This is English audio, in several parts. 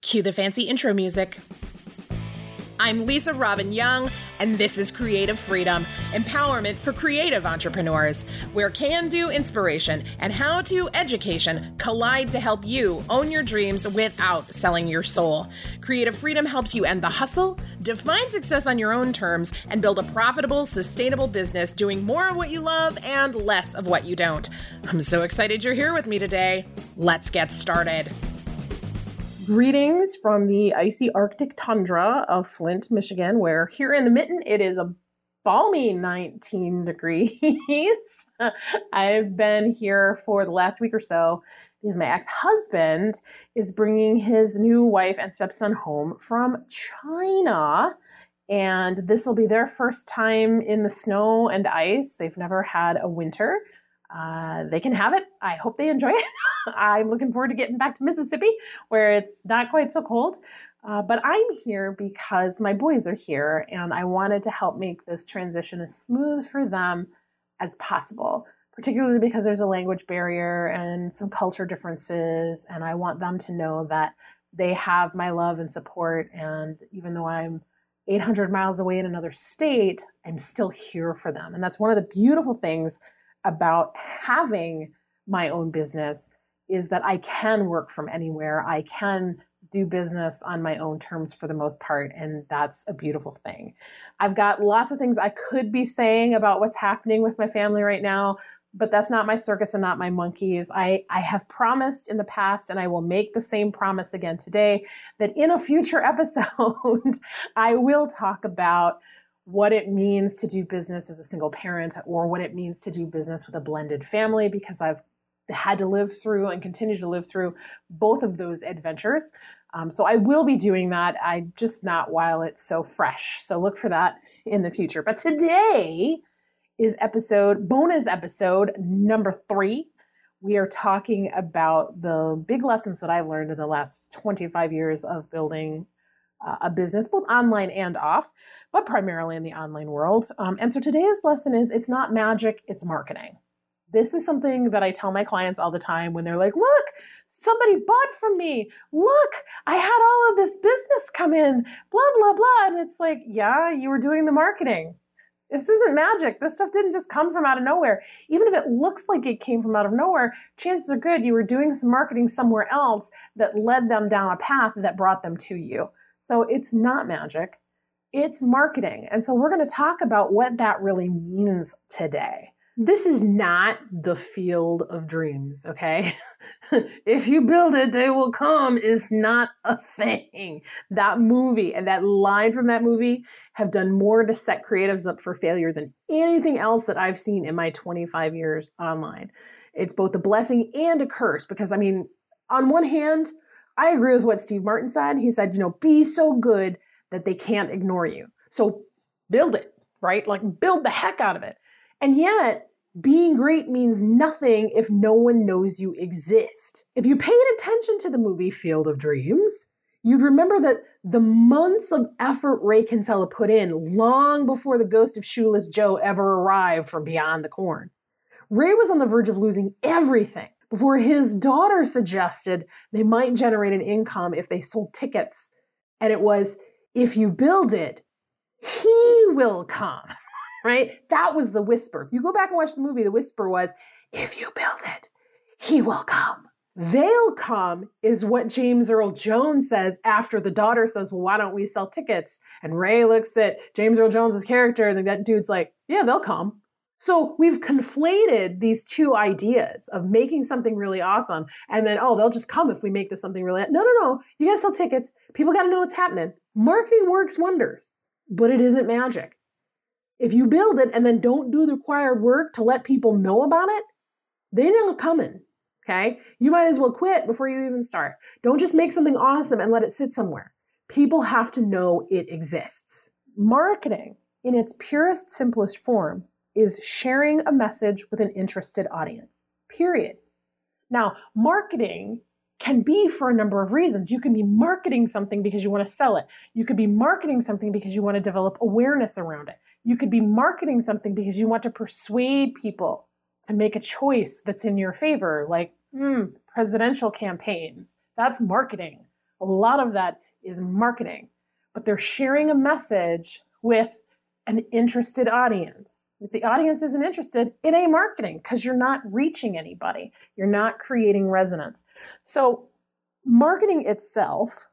Cue the fancy intro music. I'm Lisa Robbin Young, and this is Creative Freedom Empowerment for Creative Entrepreneurs, where can do inspiration and how to education collide to help you own your dreams without selling your soul. Creative Freedom helps you end the hustle, define success on your own terms, and build a profitable, sustainable business doing more of what you love and less of what you don't. I'm so excited you're here with me today. Let's get started. Greetings from the icy Arctic tundra of Flint, Michigan, where here in the mitten it is a balmy 19 degrees. I've been here for the last week or so because my ex husband is bringing his new wife and stepson home from China. And this will be their first time in the snow and ice. They've never had a winter uh, they can have it. I hope they enjoy it. I'm looking forward to getting back to Mississippi where it's not quite so cold. Uh, but I'm here because my boys are here and I wanted to help make this transition as smooth for them as possible, particularly because there's a language barrier and some culture differences. And I want them to know that they have my love and support. And even though I'm 800 miles away in another state, I'm still here for them. And that's one of the beautiful things about having my own business is that I can work from anywhere. I can do business on my own terms for the most part, and that's a beautiful thing. I've got lots of things I could be saying about what's happening with my family right now, but that's not my circus and not my monkeys. I, I have promised in the past, and I will make the same promise again today, that in a future episode, I will talk about what it means to do business as a single parent or what it means to do business with a blended family because I've had to live through and continue to live through both of those adventures. Um, so I will be doing that. I just not while it's so fresh. So look for that in the future. But today is episode bonus episode number three. We are talking about the big lessons that I've learned in the last 25 years of building a business, both online and off but primarily in the online world. Um, and so today's lesson is it's not magic, it's marketing. This is something that I tell my clients all the time when they're like, look, somebody bought from me. Look, I had all of this business come in, blah, blah, blah. And it's like, yeah, you were doing the marketing. This isn't magic. This stuff didn't just come from out of nowhere. Even if it looks like it came from out of nowhere, chances are good you were doing some marketing somewhere else that led them down a path that brought them to you. So it's not magic it's marketing. And so we're going to talk about what that really means today. This is not the field of dreams, okay? if you build it, they will come is not a thing. That movie and that line from that movie have done more to set creatives up for failure than anything else that I've seen in my 25 years online. It's both a blessing and a curse because, I mean, on one hand, I agree with what Steve Martin said. He said, you know, be so good that they can't ignore you. So build it, right? Like build the heck out of it. And yet, being great means nothing if no one knows you exist. If you paid attention to the movie Field of Dreams, you'd remember that the months of effort Ray Kinsella put in long before the ghost of Shoeless Joe ever arrived from beyond the corn. Ray was on the verge of losing everything before his daughter suggested they might generate an income if they sold tickets. And it was if you build it, he will come, right? That was the whisper. If you go back and watch the movie, the whisper was, if you build it, he will come. They'll come is what James Earl Jones says after the daughter says, Well, why don't we sell tickets? And Ray looks at James Earl Jones's character, and that dude's like, Yeah, they'll come. So we've conflated these two ideas of making something really awesome and then, oh, they'll just come if we make this something really. No, no, no. You gotta sell tickets. People gotta know what's happening. Marketing works wonders, but it isn't magic. If you build it and then don't do the required work to let people know about it, they know coming. Okay? You might as well quit before you even start. Don't just make something awesome and let it sit somewhere. People have to know it exists. Marketing, in its purest, simplest form, is sharing a message with an interested audience, period. Now, marketing can be for a number of reasons. You can be marketing something because you want to sell it. You could be marketing something because you want to develop awareness around it. You could be marketing something because you want to persuade people to make a choice that's in your favor, like mm, presidential campaigns. That's marketing. A lot of that is marketing, but they're sharing a message with an interested audience. If the audience isn't interested, it ain't marketing because you're not reaching anybody. You're not creating resonance. So, marketing itself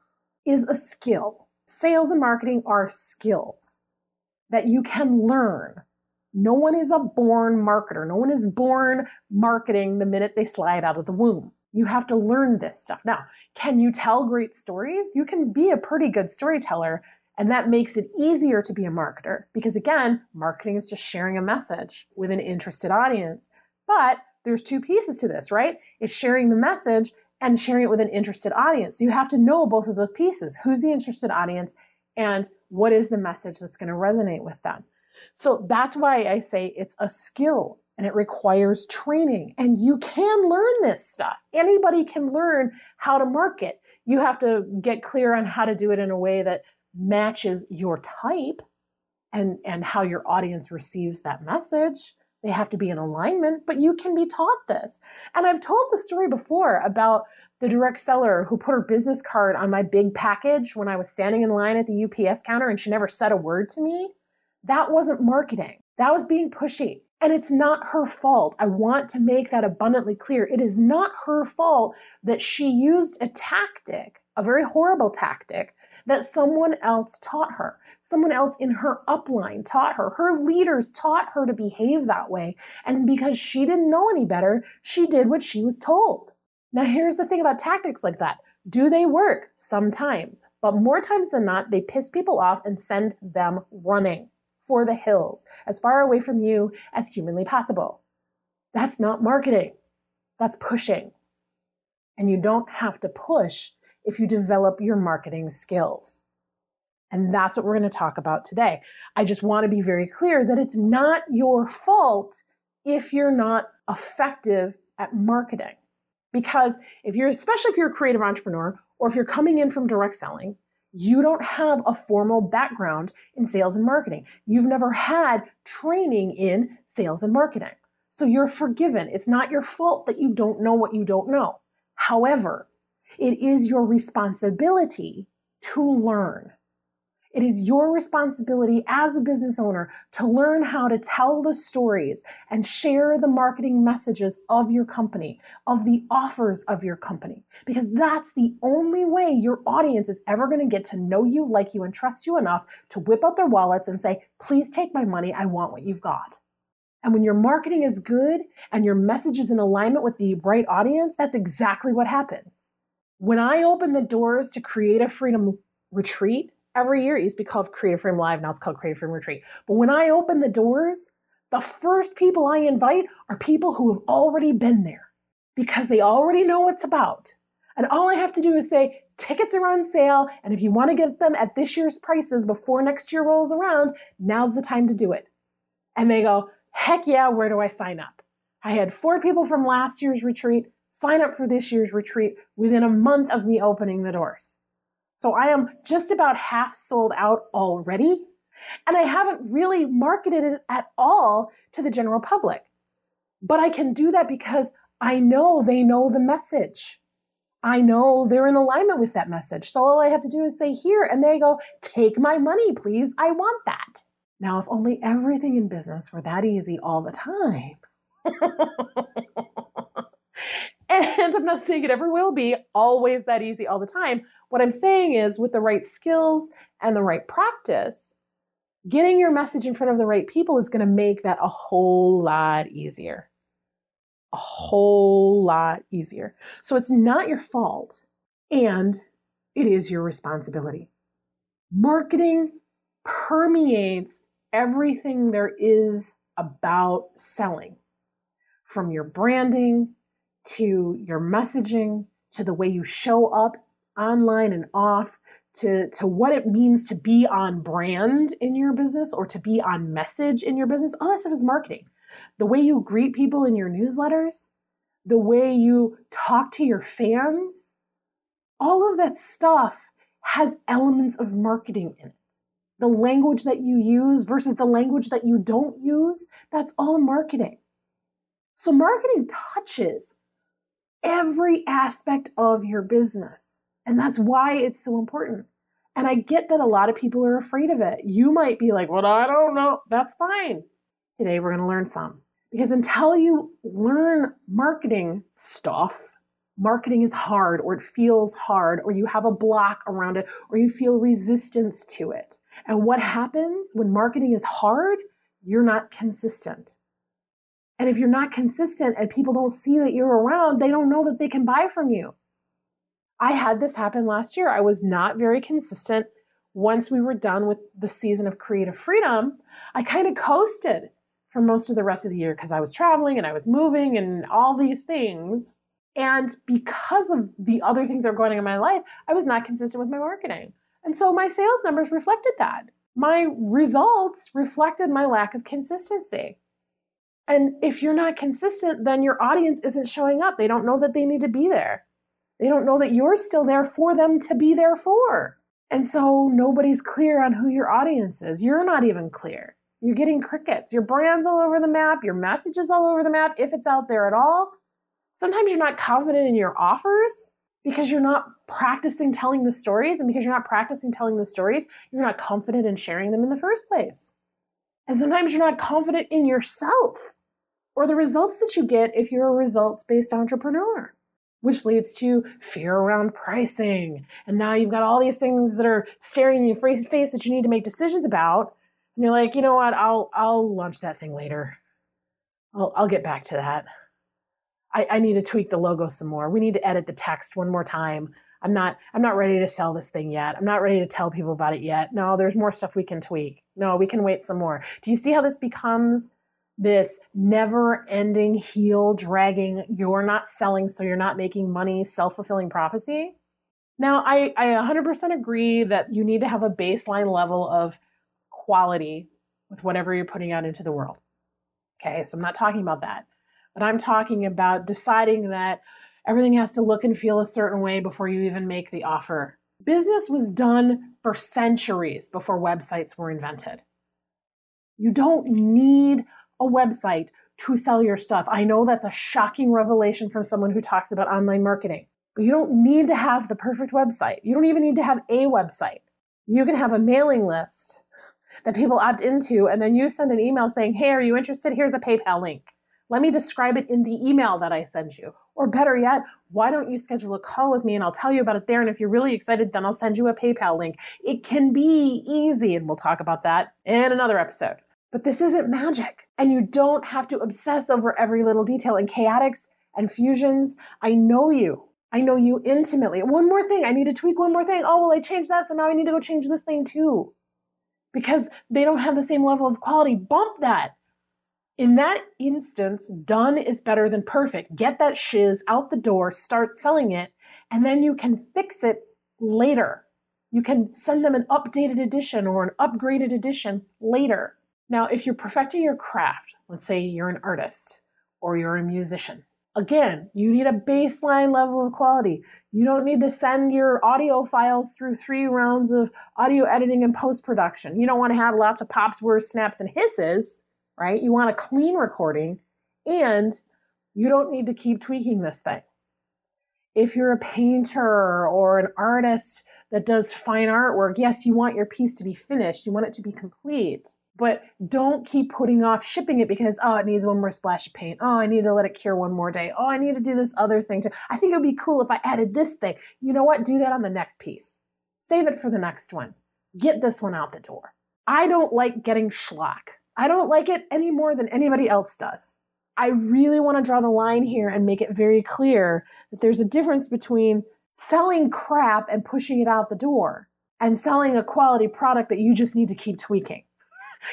is a skill. Sales and marketing are skills that you can learn. No one is a born marketer. No one is born marketing the minute they slide out of the womb. You have to learn this stuff. Now, can you tell great stories? You can be a pretty good storyteller, and that makes it easier to be a marketer because, again, marketing is just sharing a message with an interested audience. But there's two pieces to this, right? It's sharing the message and sharing it with an interested audience. So You have to know both of those pieces. Who's the interested audience and what is the message that's going to resonate with them? So that's why I say it's a skill and it requires training. And you can learn this stuff. Anybody can learn how to market. You have to get clear on how to do it in a way that matches your type and, and how your audience receives that message. They have to be in alignment, but you can be taught this. And I've told the story before about the direct seller who put her business card on my big package when I was standing in line at the UPS counter and she never said a word to me. That wasn't marketing. That was being pushy. And it's not her fault. I want to make that abundantly clear. It is not her fault that she used a tactic, a very horrible tactic, that someone else taught her. Someone else in her upline taught her. Her leaders taught her to behave that way. And because she didn't know any better, she did what she was told. Now, here's the thing about tactics like that do they work? Sometimes. But more times than not, they piss people off and send them running for the hills, as far away from you as humanly possible. That's not marketing, that's pushing. And you don't have to push if you develop your marketing skills. And that's what we're going to talk about today. I just want to be very clear that it's not your fault if you're not effective at marketing. Because if you're, especially if you're a creative entrepreneur or if you're coming in from direct selling, you don't have a formal background in sales and marketing. You've never had training in sales and marketing. So you're forgiven. It's not your fault that you don't know what you don't know. However, it is your responsibility to learn. It is your responsibility as a business owner to learn how to tell the stories and share the marketing messages of your company, of the offers of your company, because that's the only way your audience is ever going to get to know you, like you, and trust you enough to whip out their wallets and say, please take my money. I want what you've got. And when your marketing is good and your message is in alignment with the right audience, that's exactly what happens. When I open the doors to Creative Freedom Retreat, every year it used to be called Creative Freedom Live, now it's called Creative Freedom Retreat. But when I open the doors, the first people I invite are people who have already been there because they already know what's about. And all I have to do is say, tickets are on sale, and if you want to get them at this year's prices before next year rolls around, now's the time to do it. And they go, heck yeah, where do I sign up? I had four people from last year's retreat sign up for this year's retreat within a month of me opening the doors. So I am just about half sold out already. And I haven't really marketed it at all to the general public. But I can do that because I know they know the message. I know they're in alignment with that message. So all I have to do is say here, and they go, take my money, please. I want that. Now, if only everything in business were that easy all the time. and I'm not saying it ever will be always that easy all the time. What I'm saying is, with the right skills and the right practice, getting your message in front of the right people is going to make that a whole lot easier. A whole lot easier. So it's not your fault, and it is your responsibility. Marketing permeates everything there is about selling from your branding to your messaging to the way you show up online and off to, to what it means to be on brand in your business or to be on message in your business. All that stuff is marketing. The way you greet people in your newsletters, the way you talk to your fans, all of that stuff has elements of marketing in it. The language that you use versus the language that you don't use, that's all marketing. So, marketing touches every aspect of your business. And that's why it's so important. And I get that a lot of people are afraid of it. You might be like, well, I don't know. That's fine. Today we're going to learn some. Because until you learn marketing stuff, marketing is hard or it feels hard or you have a block around it or you feel resistance to it. And what happens when marketing is hard? You're not consistent. And if you're not consistent and people don't see that you're around, they don't know that they can buy from you. I had this happen last year. I was not very consistent. Once we were done with the season of creative freedom, I kind of coasted for most of the rest of the year because I was traveling and I was moving and all these things. And because of the other things that were going on in my life, I was not consistent with my marketing. And so my sales numbers reflected that. My results reflected my lack of consistency. And if you're not consistent, then your audience isn't showing up. They don't know that they need to be there. They don't know that you're still there for them to be there for. And so nobody's clear on who your audience is. You're not even clear. You're getting crickets. Your brand's all over the map. Your message is all over the map, if it's out there at all. Sometimes you're not confident in your offers because you're not practicing telling the stories. And because you're not practicing telling the stories, you're not confident in sharing them in the first place. And sometimes you're not confident in yourself or the results that you get if you're a results based entrepreneur, which leads to fear around pricing. And now you've got all these things that are staring in your face to face that you need to make decisions about. And you're like, you know what? I'll I'll launch that thing later. I'll I'll get back to that. I, I need to tweak the logo some more. We need to edit the text one more time. I'm not I'm not ready to sell this thing yet. I'm not ready to tell people about it yet. No, there's more stuff we can tweak. No, we can wait some more. Do you see how this becomes this never ending heel dragging you're not selling so you're not making money self-fulfilling prophecy? Now, I, I 100% agree that you need to have a baseline level of quality with whatever you're putting out into the world. Okay, so I'm not talking about that. But I'm talking about deciding that Everything has to look and feel a certain way before you even make the offer. Business was done for centuries before websites were invented. You don't need a website to sell your stuff. I know that's a shocking revelation from someone who talks about online marketing, but you don't need to have the perfect website. You don't even need to have a website. You can have a mailing list that people opt into, and then you send an email saying, Hey, are you interested? Here's a PayPal link. Let me describe it in the email that I send you. Or better yet, why don't you schedule a call with me and I'll tell you about it there. And if you're really excited, then I'll send you a PayPal link. It can be easy, and we'll talk about that in another episode. But this isn't magic. And you don't have to obsess over every little detail. And chaotics and fusions, I know you. I know you intimately. One more thing, I need to tweak one more thing. Oh, well, I changed that, so now I need to go change this thing too. Because they don't have the same level of quality. Bump that. In that instance, done is better than perfect. Get that shiz out the door, start selling it, and then you can fix it later. You can send them an updated edition or an upgraded edition later. Now, if you're perfecting your craft, let's say you're an artist or you're a musician, again, you need a baseline level of quality. You don't need to send your audio files through three rounds of audio editing and post production. You don't want to have lots of pops, whirs, snaps, and hisses right? You want a clean recording and you don't need to keep tweaking this thing. If you're a painter or an artist that does fine artwork, yes, you want your piece to be finished, you want it to be complete. But don't keep putting off shipping it because, oh, it needs one more splash of paint. Oh, I need to let it cure one more day. Oh, I need to do this other thing too. I think it would be cool if I added this thing. You know what? Do that on the next piece. Save it for the next one. Get this one out the door. I don't like getting schlock. I don't like it any more than anybody else does. I really want to draw the line here and make it very clear that there's a difference between selling crap and pushing it out the door and selling a quality product that you just need to keep tweaking.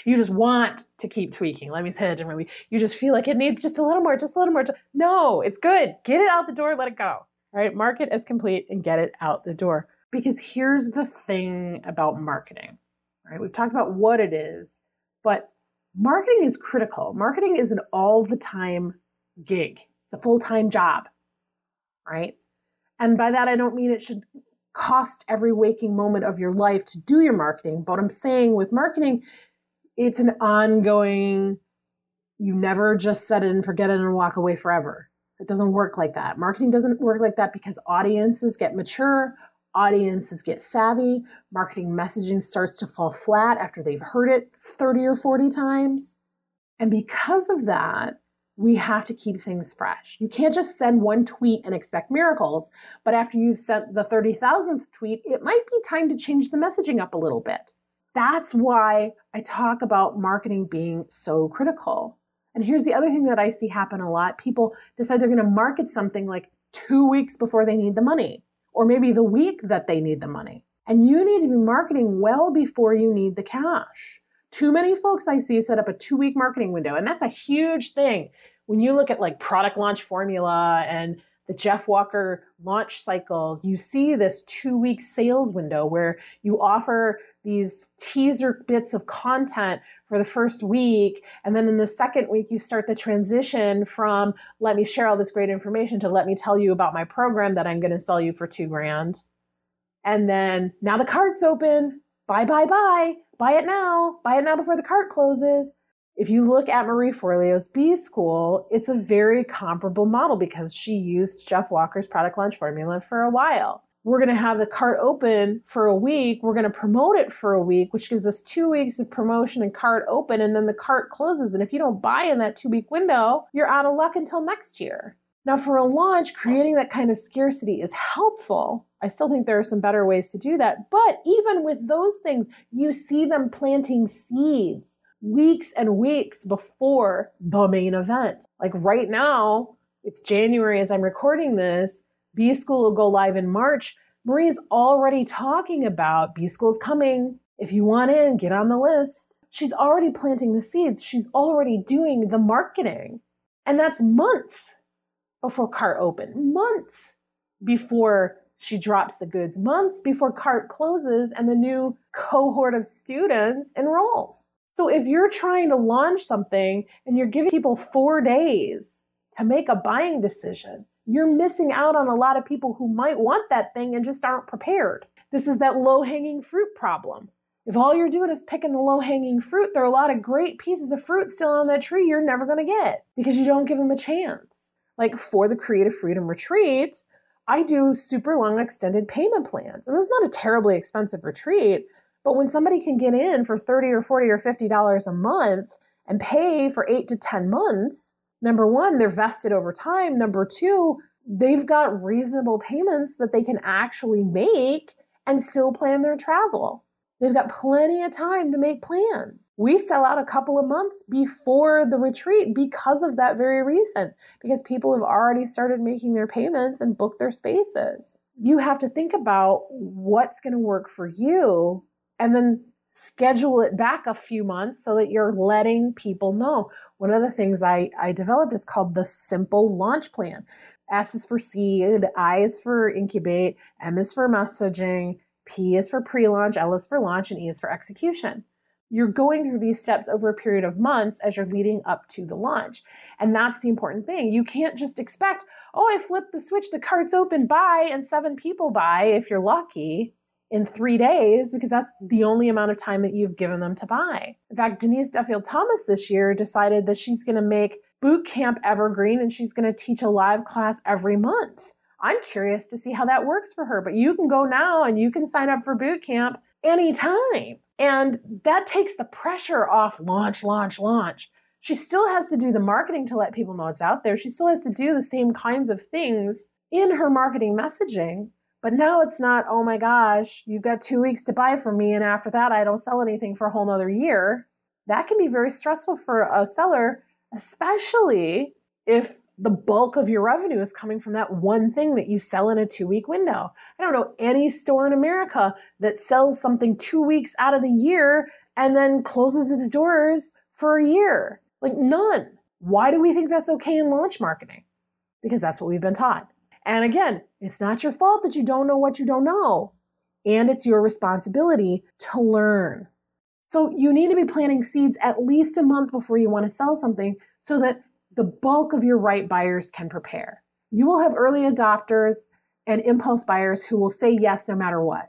You just want to keep tweaking. Let me say it differently. You just feel like it needs just a little more, just a little more. No, it's good. Get it out the door, let it go. All right, market as complete and get it out the door. Because here's the thing about marketing. Right? We've talked about what it is, but marketing is critical. Marketing is an all the time gig, it's a full time job, right? And by that, I don't mean it should cost every waking moment of your life to do your marketing, but I'm saying with marketing, it's an ongoing, you never just set it and forget it and walk away forever. It doesn't work like that. Marketing doesn't work like that because audiences get mature, audiences get savvy, marketing messaging starts to fall flat after they've heard it 30 or 40 times. And because of that, we have to keep things fresh. You can't just send one tweet and expect miracles, but after you've sent the 30,000th tweet, it might be time to change the messaging up a little bit. That's why I talk about marketing being so critical. And here's the other thing that I see happen a lot people decide they're going to market something like two weeks before they need the money or maybe the week that they need the money. And you need to be marketing well before you need the cash. Too many folks I see set up a two week marketing window, and that's a huge thing. When you look at like product launch formula and the Jeff Walker launch cycles, you see this two week sales window where you offer these teaser bits of content for the first week. And then in the second week, you start the transition from let me share all this great information to let me tell you about my program that I'm going to sell you for two grand. And then now the cart's open. Buy, buy, buy. Buy it now. Buy it now before the cart closes. If you look at Marie Forleo's B School, it's a very comparable model because she used Jeff Walker's product launch formula for a while we're going to have the cart open for a week. We're going to promote it for a week, which gives us two weeks of promotion and cart open. And then the cart closes. And if you don't buy in that two week window, you're out of luck until next year. Now, for a launch, creating that kind of scarcity is helpful. I still think there are some better ways to do that. But even with those things, you see them planting seeds weeks and weeks before the main event. Like right now, it's January as I'm recording this B School will go live in March. Marie's already talking about B School's coming. If you want in, get on the list. She's already planting the seeds. She's already doing the marketing. And that's months before cart open, months before she drops the goods, months before cart closes and the new cohort of students enrolls. So if you're trying to launch something and you're giving people four days to make a buying decision, you're missing out on a lot of people who might want that thing and just aren't prepared. This is that low hanging fruit problem. If all you're doing is picking the low hanging fruit, there are a lot of great pieces of fruit still on that tree you're never going to get because you don't give them a chance. Like for the Creative Freedom Retreat, I do super long extended payment plans. And this is not a terribly expensive retreat, but when somebody can get in for 30 or 40 or 50 dollars a month and pay for 8 to 10 months, number one, they're vested over time. Number two, they've got reasonable payments that they can actually make and still plan their travel. They've got plenty of time to make plans. We sell out a couple of months before the retreat because of that very reason, because people have already started making their payments and booked their spaces. You have to think about what's going to work for you and then schedule it back a few months so that you're letting people know. One of the things I, I developed is called the simple launch plan. S is for seed, I is for incubate, M is for messaging, P is for pre launch, L is for launch, and E is for execution. You're going through these steps over a period of months as you're leading up to the launch. And that's the important thing. You can't just expect, oh, I flipped the switch, the cart's open, buy, and seven people buy if you're lucky in three days because that's the only amount of time that you've given them to buy. In fact, Denise Duffield Thomas this year decided that she's going to make boot camp evergreen and she's going to teach a live class every month. I'm curious to see how that works for her, but you can go now and you can sign up for boot camp anytime. And that takes the pressure off launch, launch, launch. She still has to do the marketing to let people know it's out there. She still has to do the same kinds of things in her marketing messaging, but now it's not, oh my gosh, you've got two weeks to buy from me, and after that, I don't sell anything for a whole nother year. That can be very stressful for a seller, especially if the bulk of your revenue is coming from that one thing that you sell in a two week window. I don't know any store in America that sells something two weeks out of the year and then closes its doors for a year. Like none. Why do we think that's okay in launch marketing? Because that's what we've been taught. And again, it's not your fault that you don't know what you don't know. And it's your responsibility to learn. So you need to be planting seeds at least a month before you want to sell something so that the bulk of your right buyers can prepare. You will have early adopters and impulse buyers who will say yes no matter what.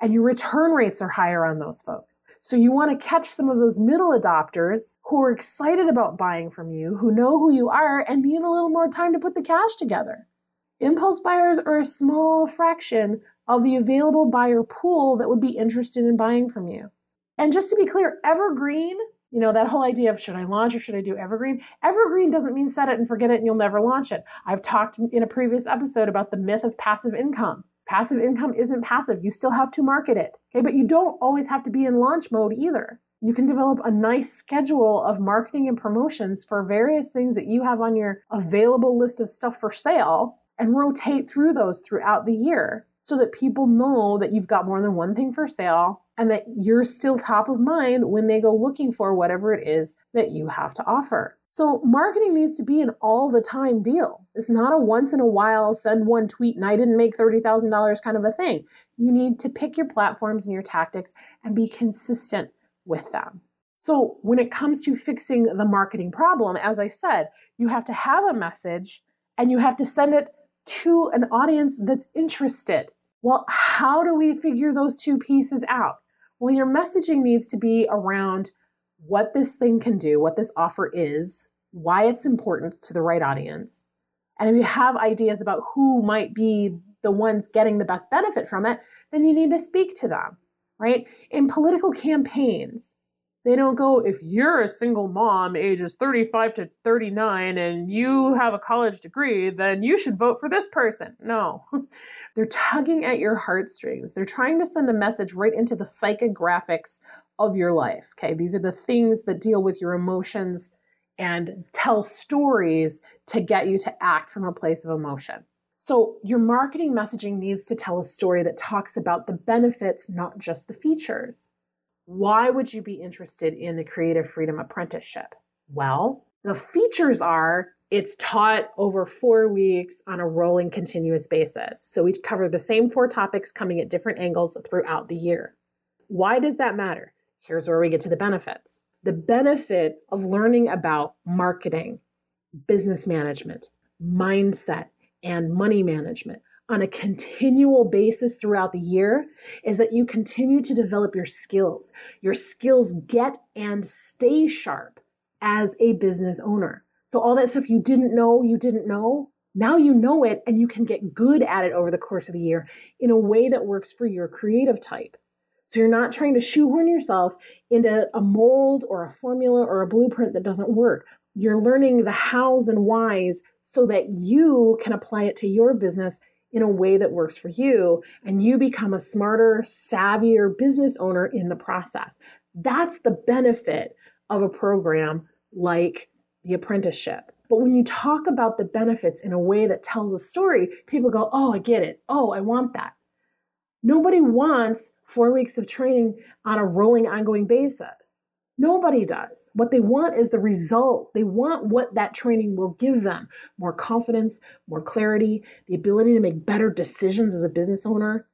And your return rates are higher on those folks. So you want to catch some of those middle adopters who are excited about buying from you, who know who you are, and need a little more time to put the cash together. Impulse buyers are a small fraction of the available buyer pool that would be interested in buying from you. And just to be clear, evergreen, you know, that whole idea of should I launch or should I do evergreen? Evergreen doesn't mean set it and forget it and you'll never launch it. I've talked in a previous episode about the myth of passive income. Passive income isn't passive. You still have to market it. Okay, but you don't always have to be in launch mode either. You can develop a nice schedule of marketing and promotions for various things that you have on your available list of stuff for sale and rotate through those throughout the year so that people know that you've got more than one thing for sale and that you're still top of mind when they go looking for whatever it is that you have to offer. So, marketing needs to be an all the time deal. It's not a once in a while send one tweet and I didn't make $30,000 kind of a thing. You need to pick your platforms and your tactics and be consistent with them. So, when it comes to fixing the marketing problem, as I said, you have to have a message and you have to send it to an audience that's interested. Well, how do we figure those two pieces out? Well, your messaging needs to be around what this thing can do, what this offer is, why it's important to the right audience. And if you have ideas about who might be the ones getting the best benefit from it, then you need to speak to them, right? In political campaigns, they don't go, if you're a single mom, ages 35 to 39, and you have a college degree, then you should vote for this person. No, they're tugging at your heartstrings. They're trying to send a message right into the psychographics of your life. Okay, these are the things that deal with your emotions and tell stories to get you to act from a place of emotion. So, your marketing messaging needs to tell a story that talks about the benefits, not just the features. Why would you be interested in the Creative Freedom Apprenticeship? Well, the features are it's taught over four weeks on a rolling continuous basis. So we cover the same four topics coming at different angles throughout the year. Why does that matter? Here's where we get to the benefits. The benefit of learning about marketing, business management, mindset, and money management on a continual basis throughout the year is that you continue to develop your skills. Your skills get and stay sharp as a business owner. So, all that stuff you didn't know, you didn't know, now you know it and you can get good at it over the course of the year in a way that works for your creative type. So, you're not trying to shoehorn yourself into a mold or a formula or a blueprint that doesn't work. You're learning the hows and whys so that you can apply it to your business in a way that works for you and you become a smarter, savvier business owner in the process. That's the benefit of a program like the apprenticeship. But when you talk about the benefits in a way that tells a story, people go, Oh, I get it. Oh, I want that. Nobody wants four weeks of training on a rolling, ongoing basis. Nobody does. What they want is the result. They want what that training will give them more confidence, more clarity, the ability to make better decisions as a business owner,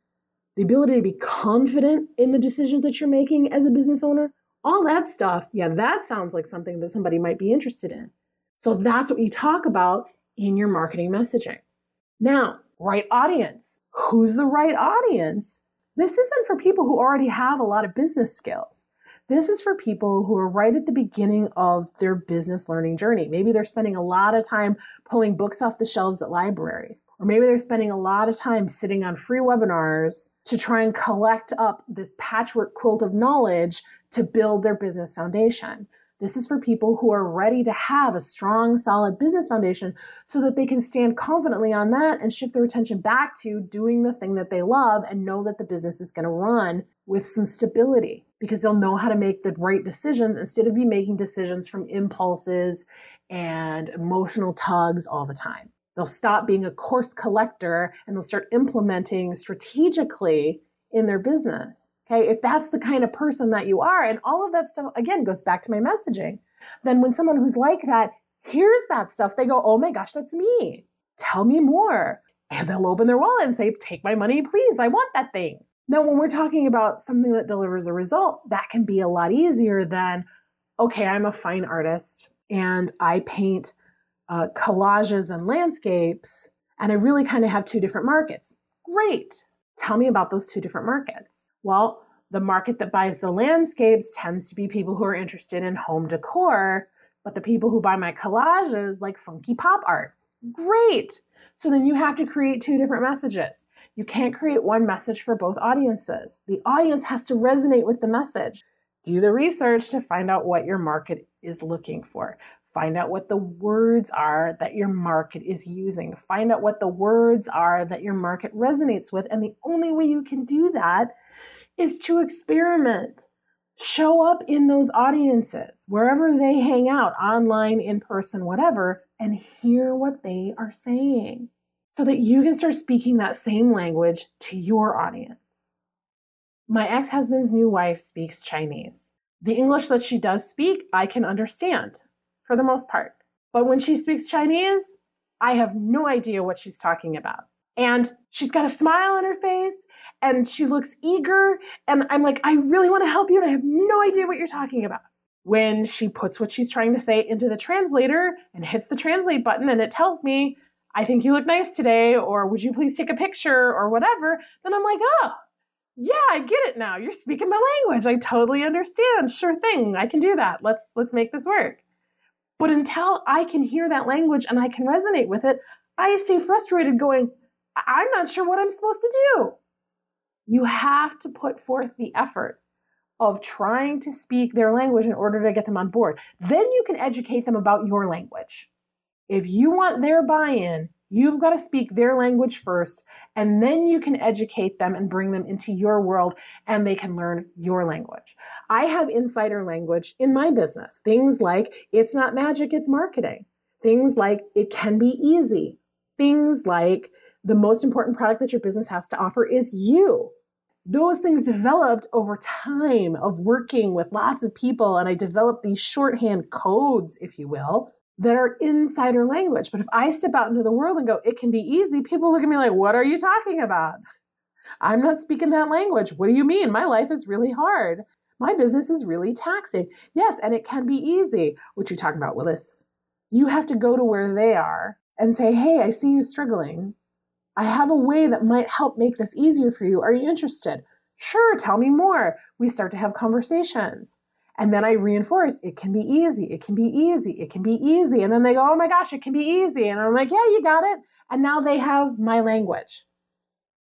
the ability to be confident in the decisions that you're making as a business owner. All that stuff, yeah, that sounds like something that somebody might be interested in. So that's what you talk about in your marketing messaging. Now, right audience. Who's the right audience? This isn't for people who already have a lot of business skills. This is for people who are right at the beginning of their business learning journey. Maybe they're spending a lot of time pulling books off the shelves at libraries, or maybe they're spending a lot of time sitting on free webinars to try and collect up this patchwork quilt of knowledge to build their business foundation. This is for people who are ready to have a strong, solid business foundation so that they can stand confidently on that and shift their attention back to doing the thing that they love and know that the business is going to run with some stability because they'll know how to make the right decisions instead of be making decisions from impulses and emotional tugs all the time. They'll stop being a course collector and they'll start implementing strategically in their business. Okay, if that's the kind of person that you are, and all of that stuff again goes back to my messaging, then when someone who's like that hears that stuff, they go, Oh my gosh, that's me. Tell me more. And they'll open their wallet and say, Take my money, please. I want that thing. Now, when we're talking about something that delivers a result, that can be a lot easier than, okay, I'm a fine artist and I paint uh, collages and landscapes, and I really kind of have two different markets. Great. Tell me about those two different markets. Well, the market that buys the landscapes tends to be people who are interested in home decor, but the people who buy my collages like funky pop art. Great. So then you have to create two different messages. You can't create one message for both audiences. The audience has to resonate with the message. Do the research to find out what your market is looking for. Find out what the words are that your market is using. Find out what the words are that your market resonates with. And the only way you can do that is to experiment. Show up in those audiences, wherever they hang out, online, in person, whatever, and hear what they are saying so that you can start speaking that same language to your audience. My ex husband's new wife speaks Chinese. The English that she does speak, I can understand for the most part. But when she speaks Chinese, I have no idea what she's talking about. And she's got a smile on her face and she looks eager. And I'm like, I really want to help you. And I have no idea what you're talking about. When she puts what she's trying to say into the translator and hits the translate button and it tells me, I think you look nice today, or would you please take a picture or whatever, then I'm like, oh, yeah, I get it now. You're speaking my language. I totally understand. Sure thing. I can do that. Let's let's make this work. But until I can hear that language and I can resonate with it, I stay frustrated going, I'm not sure what I'm supposed to do. You have to put forth the effort of trying to speak their language in order to get them on board. Then you can educate them about your language. If you want their buy in, You've got to speak their language first, and then you can educate them and bring them into your world and they can learn your language. I have insider language in my business. Things like it's not magic, it's marketing. Things like it can be easy. Things like the most important product that your business has to offer is you. Those things developed over time of working with lots of people, and I developed these shorthand codes, if you will, that are insider language. But if I step out into the world and go, it can be easy, people look at me like, what are you talking about? I'm not speaking that language. What do you mean? My life is really hard. My business is really taxing. Yes, and it can be easy. What you talking about, Willis? You have to go to where they are and say, hey, I see you struggling. I have a way that might help make this easier for you. Are you interested? Sure, tell me more. We start to have conversations. And then I reinforce it can be easy, it can be easy, it can be easy. And then they go, oh my gosh, it can be easy. And I'm like, yeah, you got it. And now they have my language,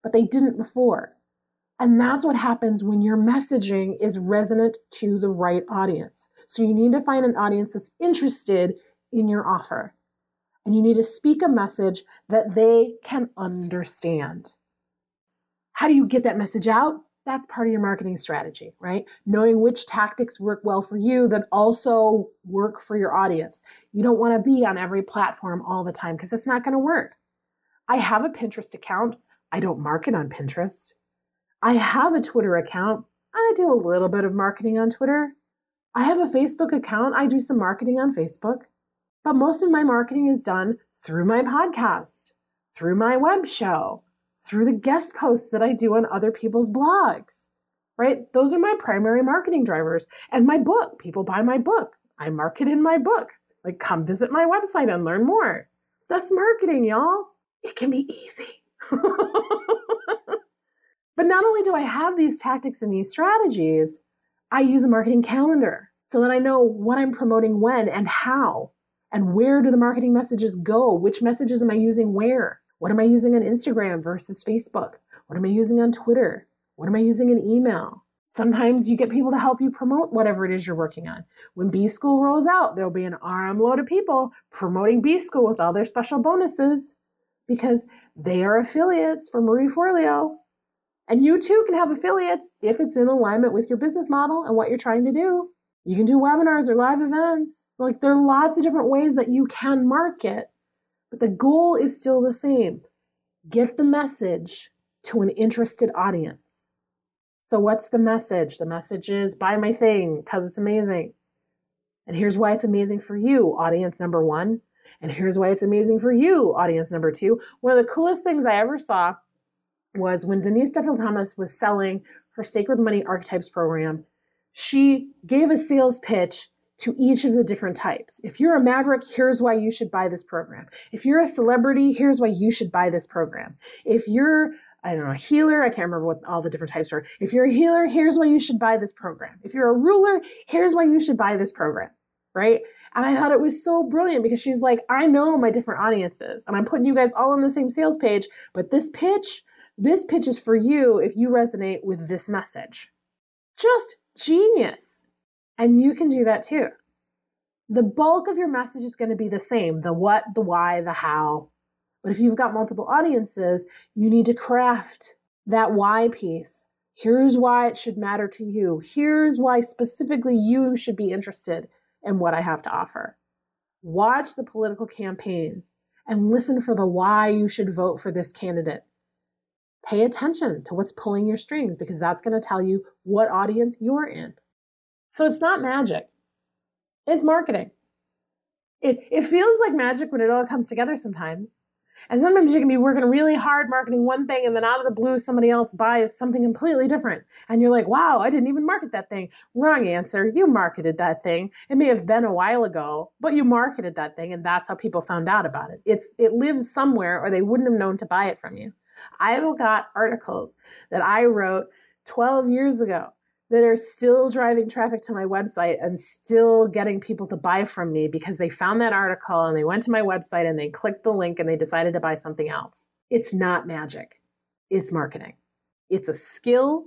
but they didn't before. And that's what happens when your messaging is resonant to the right audience. So you need to find an audience that's interested in your offer. And you need to speak a message that they can understand. How do you get that message out? That's part of your marketing strategy, right? Knowing which tactics work well for you that also work for your audience. You don't want to be on every platform all the time because it's not going to work. I have a Pinterest account. I don't market on Pinterest. I have a Twitter account. I do a little bit of marketing on Twitter. I have a Facebook account. I do some marketing on Facebook. But most of my marketing is done through my podcast, through my web show, through the guest posts that I do on other people's blogs, right? Those are my primary marketing drivers. And my book, people buy my book. I market in my book. Like, come visit my website and learn more. That's marketing, y'all. It can be easy. but not only do I have these tactics and these strategies, I use a marketing calendar so that I know what I'm promoting when and how, and where do the marketing messages go? Which messages am I using where? What am I using on Instagram versus Facebook? What am I using on Twitter? What am I using in email? Sometimes you get people to help you promote whatever it is you're working on. When B School rolls out, there'll be an armload of people promoting B School with all their special bonuses because they are affiliates for Marie Forleo. And you too can have affiliates if it's in alignment with your business model and what you're trying to do. You can do webinars or live events. Like there are lots of different ways that you can market but the goal is still the same get the message to an interested audience. So, what's the message? The message is buy my thing because it's amazing. And here's why it's amazing for you, audience number one. And here's why it's amazing for you, audience number two. One of the coolest things I ever saw was when Denise Duffield Thomas was selling her Sacred Money Archetypes program, she gave a sales pitch to each of the different types. If you're a maverick, here's why you should buy this program. If you're a celebrity, here's why you should buy this program. If you're I don't know, a healer, I can't remember what all the different types are. If you're a healer, here's why you should buy this program. If you're a ruler, here's why you should buy this program, right? And I thought it was so brilliant because she's like, I know my different audiences and I'm putting you guys all on the same sales page, but this pitch this pitch is for you if you resonate with this message. Just genius. And you can do that too. The bulk of your message is going to be the same the what, the why, the how. But if you've got multiple audiences, you need to craft that why piece. Here's why it should matter to you. Here's why specifically you should be interested in what I have to offer. Watch the political campaigns and listen for the why you should vote for this candidate. Pay attention to what's pulling your strings because that's going to tell you what audience you're in. So it's not magic, it's marketing. It, it feels like magic when it all comes together sometimes. And sometimes you can be working really hard marketing one thing, and then out of the blue, somebody else buys something completely different. And you're like, wow, I didn't even market that thing. Wrong answer. You marketed that thing. It may have been a while ago, but you marketed that thing, and that's how people found out about it. It's it lives somewhere, or they wouldn't have known to buy it from you. I've got articles that I wrote 12 years ago that are still driving traffic to my website and still getting people to buy from me because they found that article and they went to my website and they clicked the link and they decided to buy something else. It's not magic, it's marketing. It's a skill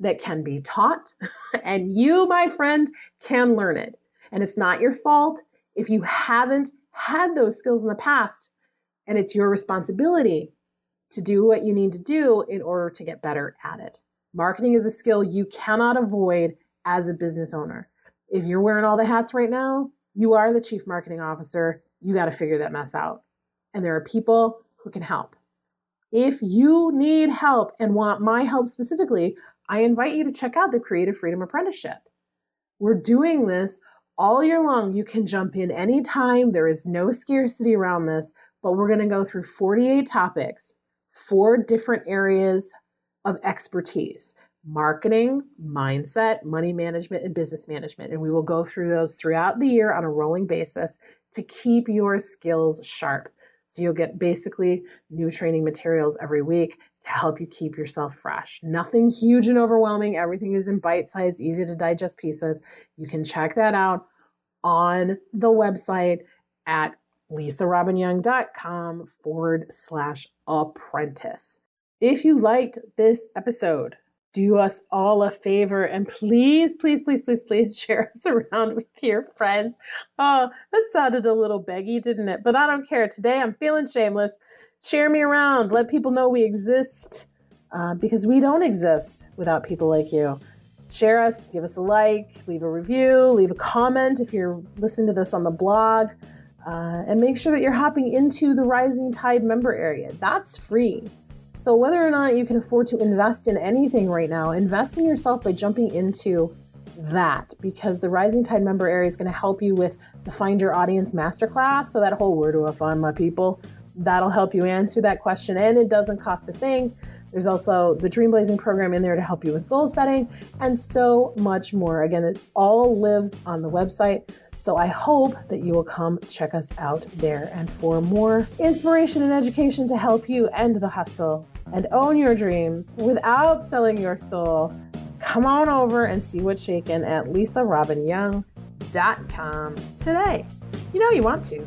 that can be taught, and you, my friend, can learn it. And it's not your fault if you haven't had those skills in the past, and it's your responsibility to do what you need to do in order to get better at it. Marketing is a skill you cannot avoid as a business owner. If you're wearing all the hats right now, you are the chief marketing officer. You got to figure that mess out. And there are people who can help. If you need help and want my help specifically, I invite you to check out the Creative Freedom Apprenticeship. We're doing this all year long. You can jump in anytime. There is no scarcity around this, but we're going to go through 48 topics, four different areas of expertise marketing, mindset, money management, and business management. And we will go through those throughout the year on a rolling basis to keep your skills sharp. So you'll get basically new training materials every week to help you keep yourself fresh. Nothing huge and overwhelming. Everything is in bite sized, easy to digest pieces. You can check that out on the website at lisarobbinyoung.com forward slash apprentice. If you liked this episode, do us all a favor and please, please, please, please, please share us around with your friends. Oh, that sounded a little beggy, didn't it? But I don't care. Today I'm feeling shameless. Share me around. Let people know we exist uh, because we don't exist without people like you. Share us, give us a like, leave a review, leave a comment if you're listening to this on the blog. Uh, and make sure that you're hopping into the Rising Tide member area. That's free. So, whether or not you can afford to invest in anything right now, invest in yourself by jumping into that because the Rising Tide member area is going to help you with the Find Your Audience Masterclass. So, that whole where do I find my people? That'll help you answer that question, and it doesn't cost a thing. There's also the Dream Blazing program in there to help you with goal setting and so much more. Again, it all lives on the website. So I hope that you will come check us out there. And for more inspiration and education to help you end the hustle and own your dreams without selling your soul, come on over and see what's shaking at lisarobbinyoung.com today. You know you want to.